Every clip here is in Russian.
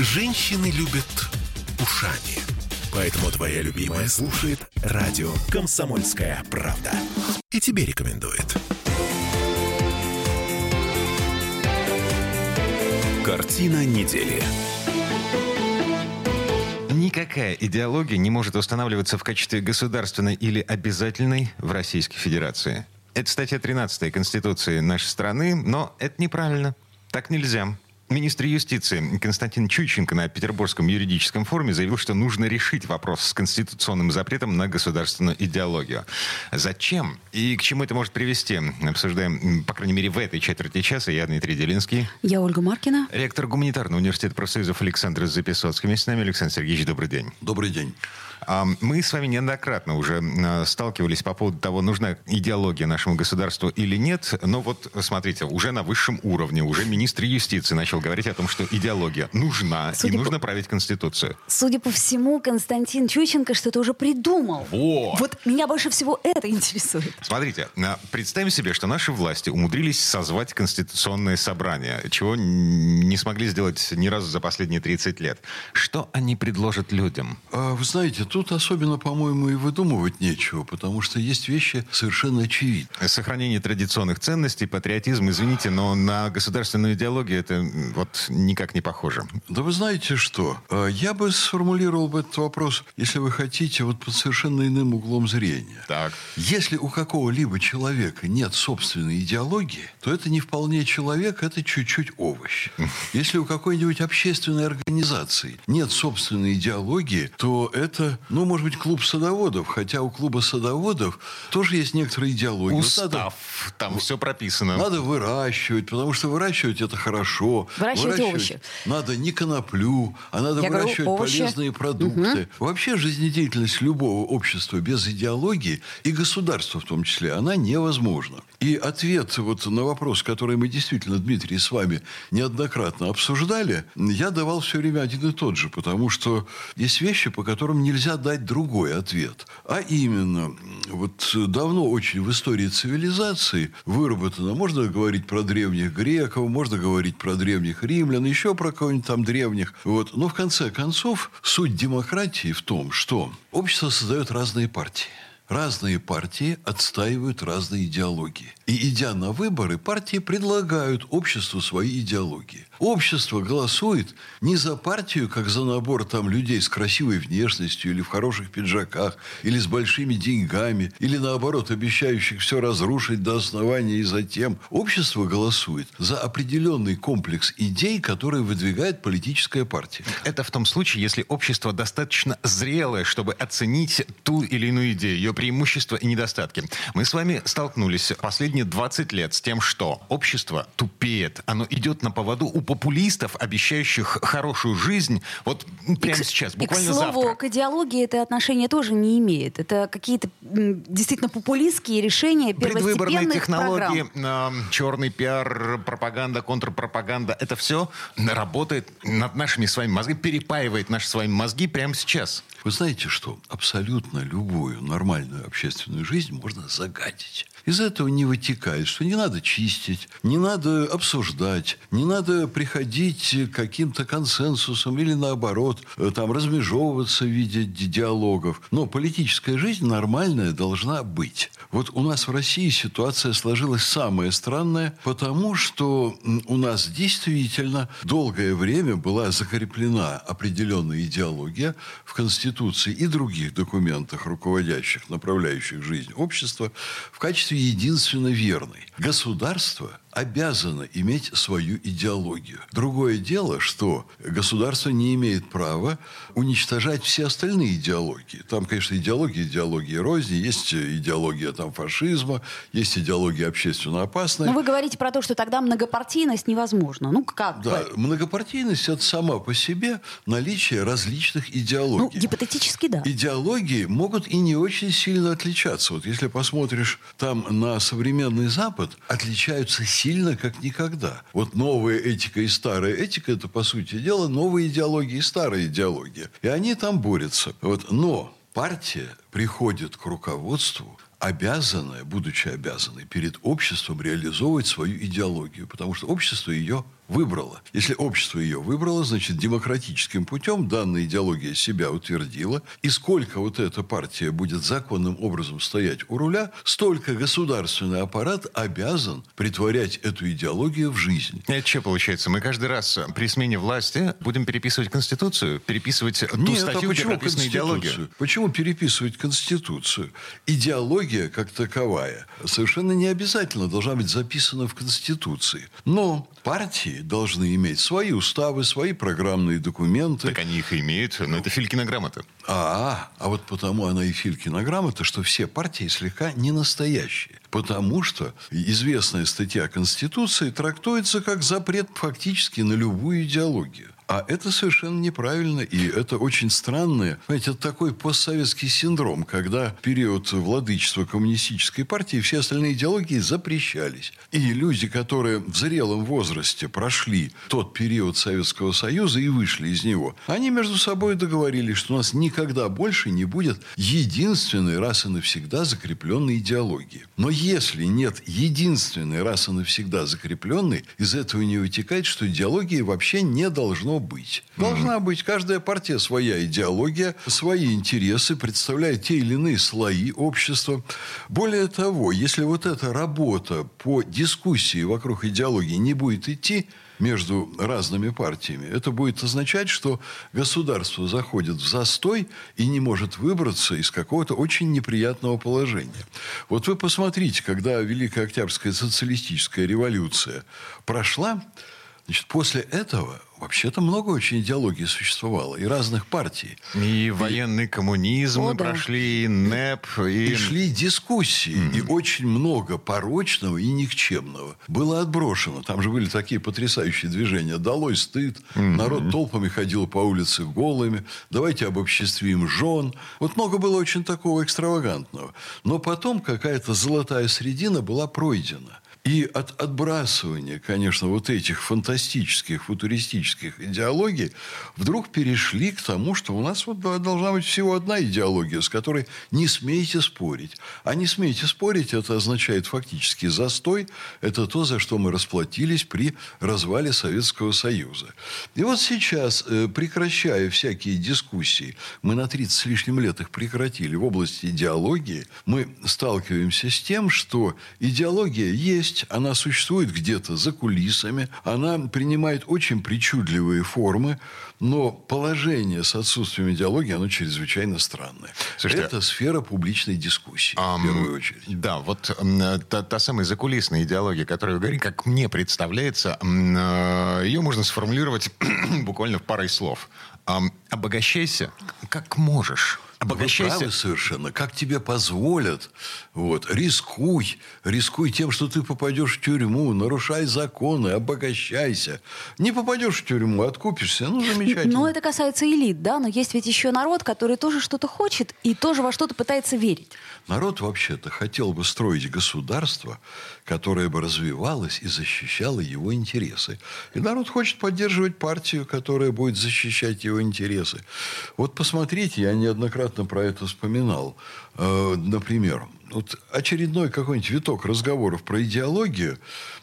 Женщины любят ушами. Поэтому твоя любимая слушает радио «Комсомольская правда». И тебе рекомендует. Картина недели. Никакая идеология не может устанавливаться в качестве государственной или обязательной в Российской Федерации. Это статья 13 Конституции нашей страны, но это неправильно. Так нельзя. Министр юстиции Константин Чуйченко на Петербургском юридическом форуме заявил, что нужно решить вопрос с конституционным запретом на государственную идеологию. Зачем и к чему это может привести? Обсуждаем, по крайней мере, в этой четверти часа. Я Дмитрий Делинский. Я Ольга Маркина. Ректор гуманитарного университета профсоюзов Александр Записоцкий. Вместе с нами Александр Сергеевич, добрый день. Добрый день. А, мы с вами неоднократно уже а, сталкивались по поводу того, нужна идеология нашему государству или нет. Но вот, смотрите, уже на высшем уровне, уже министр юстиции начал говорить о том, что идеология нужна, Судя и по... нужно править Конституцию. Судя по всему, Константин Чученко что-то уже придумал. Вот. Вот меня больше всего это интересует. Смотрите, а, представим себе, что наши власти умудрились созвать Конституционное собрание, чего не смогли сделать ни разу за последние 30 лет. Что они предложат людям? Вы знаете, тут особенно, по-моему, и выдумывать нечего, потому что есть вещи совершенно очевидные. Сохранение традиционных ценностей, патриотизм, извините, но на государственную идеологию это вот никак не похоже. Да вы знаете что? А, я бы сформулировал бы этот вопрос, если вы хотите, вот под совершенно иным углом зрения. Так. Если у какого-либо человека нет собственной идеологии, то это не вполне человек, это чуть-чуть овощ. Если у какой-нибудь общественной организации нет собственной идеологии, то это ну, может быть, клуб садоводов, хотя у клуба садоводов тоже есть некоторые идеологии. Устав, вот надо, там все прописано. Надо выращивать, потому что выращивать это хорошо. Выращивать, выращивать овощи. Надо не коноплю, а надо Я выращивать говорю, полезные продукты. Угу. Вообще жизнедеятельность любого общества без идеологии и государства в том числе, она невозможна. И ответ вот на вопрос, который мы действительно, Дмитрий, с вами неоднократно обсуждали, я давал все время один и тот же, потому что есть вещи, по которым нельзя нельзя дать другой ответ. А именно, вот давно очень в истории цивилизации выработано, можно говорить про древних греков, можно говорить про древних римлян, еще про кого-нибудь там древних. Вот. Но в конце концов, суть демократии в том, что общество создает разные партии. Разные партии отстаивают разные идеологии. И идя на выборы, партии предлагают обществу свои идеологии. Общество голосует не за партию, как за набор там людей с красивой внешностью или в хороших пиджаках, или с большими деньгами, или наоборот, обещающих все разрушить до основания и затем. Общество голосует за определенный комплекс идей, которые выдвигает политическая партия. Это в том случае, если общество достаточно зрелое, чтобы оценить ту или иную идею, ее преимущества и недостатки. Мы с вами столкнулись последние 20 лет с тем, что общество тупеет, оно идет на поводу у популистов, обещающих хорошую жизнь, вот прямо и сейчас, буквально и, к слову, завтра. к идеологии это отношение тоже не имеет. Это какие-то действительно популистские решения Предвыборные технологии, программ. э, черный пиар, пропаганда, контрпропаганда, это все работает над нашими с вами мозгами, перепаивает наши с вами мозги прямо сейчас. Вы знаете что? Абсолютно любую нормальную общественную жизнь можно загадить. Из этого не вытекает, что не надо чистить, не надо обсуждать, не надо приходить к каким-то консенсусам или наоборот, э, там размежевываться в виде диалогов. Но политическая жизнь нормальная должна быть. Вот у нас в России ситуация сложилась самая странная, потому что у нас действительно долгое время была закреплена определенная идеология в Конституции и других документах, руководящих, направляющих жизнь общества, в качестве единственно верной. Государство обязано иметь свою идеологию. Другое дело, что государство не имеет права уничтожать все остальные идеологии. Там, конечно, идеология, идеология розни, есть идеология там, фашизма, есть идеология общественно опасная. Но вы говорите про то, что тогда многопартийность невозможна. Ну, как? Да, многопартийность – это сама по себе наличие различных идеологий. Ну, гипотетически, да. Идеологии могут и не очень сильно отличаться. Вот если посмотришь там на современный Запад, отличаются сильно, как никогда. Вот новая этика и старая этика – это, по сути дела, новая идеология и старая идеология. И они там борются. Вот. Но партия приходит к руководству обязанная, будучи обязанной перед обществом реализовывать свою идеологию, потому что общество ее выбрало. Если общество ее выбрало, значит, демократическим путем данная идеология себя утвердила. И сколько вот эта партия будет законным образом стоять у руля, столько государственный аппарат обязан притворять эту идеологию в жизнь. Это что получается? Мы каждый раз при смене власти будем переписывать Конституцию? Переписывать ту Нет, статью, а почему где прописана идеология? Почему переписывать Конституцию? Идеология, как таковая, совершенно не обязательно должна быть записана в Конституции. Но партии должны иметь свои уставы, свои программные документы. Так они их имеют, но это Филькина грамота. А, а вот потому она и Филькина грамота, что все партии слегка не настоящие. Потому что известная статья Конституции трактуется как запрет фактически на любую идеологию. А это совершенно неправильно, и это очень странное. Знаете, это такой постсоветский синдром, когда в период владычества коммунистической партии все остальные идеологии запрещались. И люди, которые в зрелом возрасте прошли тот период Советского Союза и вышли из него, они между собой договорились, что у нас никогда больше не будет единственной раз и навсегда закрепленной идеологии. Но если нет единственной раз и навсегда закрепленной, из этого не вытекает, что идеологии вообще не должно быть. Должна быть каждая партия своя идеология, свои интересы, представляет те или иные слои общества. Более того, если вот эта работа по дискуссии вокруг идеологии не будет идти, между разными партиями. Это будет означать, что государство заходит в застой и не может выбраться из какого-то очень неприятного положения. Вот вы посмотрите, когда Великая Октябрьская социалистическая революция прошла, значит, после этого Вообще-то много очень идеологий существовало, и разных партий. И, и военный коммунизм О, да. прошли, и НЭП. И... и шли дискуссии, mm-hmm. и очень много порочного и никчемного было отброшено. Там же были такие потрясающие движения. Долой стыд, mm-hmm. народ толпами ходил по улице голыми, давайте обобществим жен. Вот много было очень такого экстравагантного. Но потом какая-то золотая средина была пройдена. И от отбрасывания, конечно, вот этих фантастических, футуристических идеологий вдруг перешли к тому, что у нас вот должна быть всего одна идеология, с которой не смейте спорить. А не смейте спорить, это означает фактически застой. Это то, за что мы расплатились при развале Советского Союза. И вот сейчас, э, прекращая всякие дискуссии, мы на 30 с лишним лет их прекратили в области идеологии, мы сталкиваемся с тем, что идеология есть, есть, она существует где-то за кулисами, она принимает очень причудливые формы, но положение с отсутствием идеологии, оно чрезвычайно странное. Слушайте, Это сфера публичной дискуссии, ам, в первую очередь. Да, вот та, та самая закулисная идеология, которую вы говорите, как мне представляется, э, ее можно сформулировать буквально в парой слов. Обогащайся как можешь. Обогащайся. Вы правы совершенно. Как тебе позволят. Вот. Рискуй. Рискуй тем, что ты попадешь в тюрьму. Нарушай законы. Обогащайся. Не попадешь в тюрьму, откупишься. Ну, замечательно. Но это касается элит, да? Но есть ведь еще народ, который тоже что-то хочет и тоже во что-то пытается верить. Народ вообще-то хотел бы строить государство, которое бы развивалось и защищало его интересы. И народ хочет поддерживать партию, которая будет защищать его интересы. Вот посмотрите, я неоднократно неоднократно про это вспоминал. Э, например, вот очередной какой-нибудь виток разговоров про идеологию,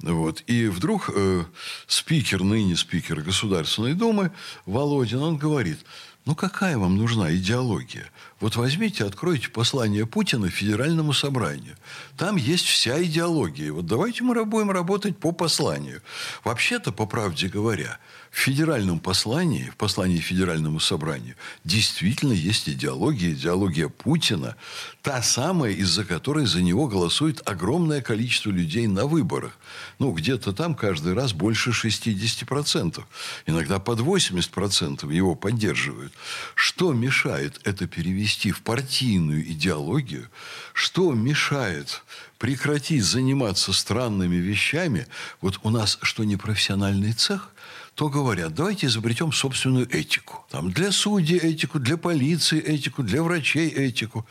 вот, и вдруг э, спикер, ныне спикер Государственной Думы Володин, он говорит, ну какая вам нужна идеология? Вот возьмите, откройте послание Путина Федеральному собранию. Там есть вся идеология. Вот давайте мы будем работать по посланию. Вообще-то, по правде говоря, в федеральном послании, в послании Федеральному собранию, действительно есть идеология, идеология Путина, та самая, из-за которой за него голосует огромное количество людей на выборах. Ну, где-то там каждый раз больше 60%. Иногда под 80% его поддерживают. Что мешает это перевести в партийную идеологию? Что мешает прекратить заниматься странными вещами? Вот у нас что, не профессиональный цех? то говорят, давайте изобретем собственную этику. Там для судей этику, для полиции этику, для врачей этику.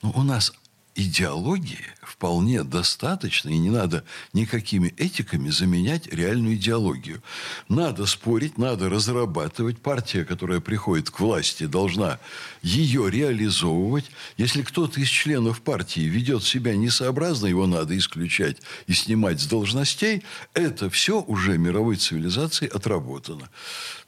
Но у нас идеологии вполне достаточно, и не надо никакими этиками заменять реальную идеологию. Надо спорить, надо разрабатывать. Партия, которая приходит к власти, должна ее реализовывать. Если кто-то из членов партии ведет себя несообразно, его надо исключать и снимать с должностей. Это все уже мировой цивилизацией отработано.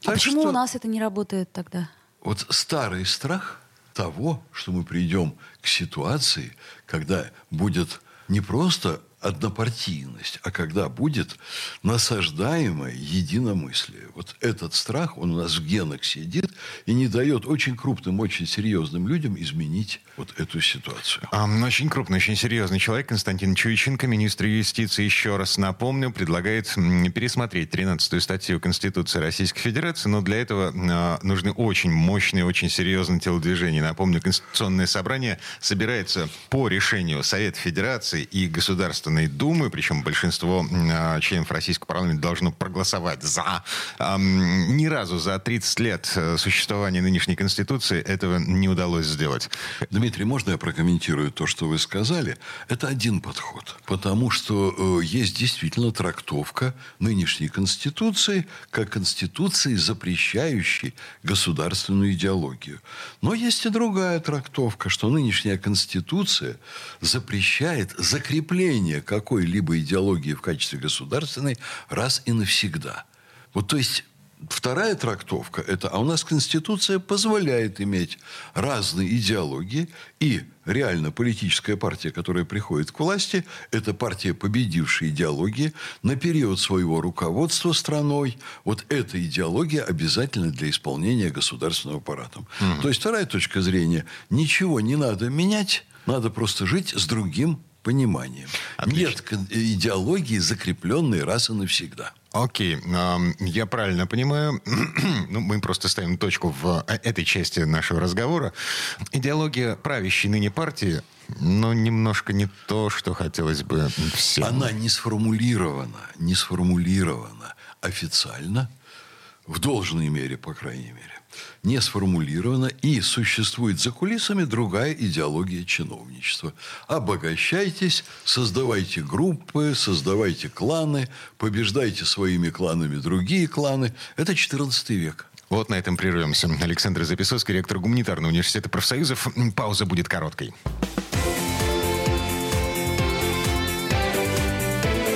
А так почему что... у нас это не работает тогда? Вот старый страх – того, что мы придем к ситуации, когда будет не просто однопартийность, а когда будет насаждаемое единомыслие. Вот этот страх, он у нас в генах сидит и не дает очень крупным, очень серьезным людям изменить вот эту ситуацию. А, очень крупный, очень серьезный человек Константин Чуйченко, министр юстиции, еще раз напомню, предлагает пересмотреть 13-ю статью Конституции Российской Федерации, но для этого а, нужны очень мощные, очень серьезные телодвижения. Напомню, Конституционное собрание собирается по решению Совета Федерации и Государственной Думы, причем большинство а, членов российского парламента должно проголосовать за. Ни разу за 30 лет э, существования нынешней Конституции этого не удалось сделать. Дмитрий, можно я прокомментирую то, что вы сказали? Это один подход. Потому что э, есть действительно трактовка нынешней Конституции как Конституции, запрещающей государственную идеологию. Но есть и другая трактовка, что нынешняя Конституция запрещает закрепление какой-либо идеологии в качестве государственной раз и навсегда. Вот то есть Вторая трактовка – это, а у нас Конституция позволяет иметь разные идеологии, и реально политическая партия, которая приходит к власти, это партия, победившая идеологии на период своего руководства страной. Вот эта идеология обязательна для исполнения государственного аппарата. Угу. То есть вторая точка зрения – ничего не надо менять, надо просто жить с другим пониманием. Отлично. Нет идеологии, закрепленной раз и навсегда. Окей, я правильно понимаю, ну, мы просто ставим точку в э, этой части нашего разговора. Идеология правящей ныне партии, но немножко не то, что хотелось бы всем. Она не сформулирована, не сформулирована официально, в должной мере, по крайней мере не сформулирована и существует за кулисами другая идеология чиновничества. Обогащайтесь, создавайте группы, создавайте кланы, побеждайте своими кланами другие кланы. Это 14 век. Вот на этом прервемся. Александр Записовский, ректор Гуманитарного университета профсоюзов. Пауза будет короткой.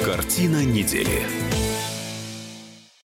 Картина недели.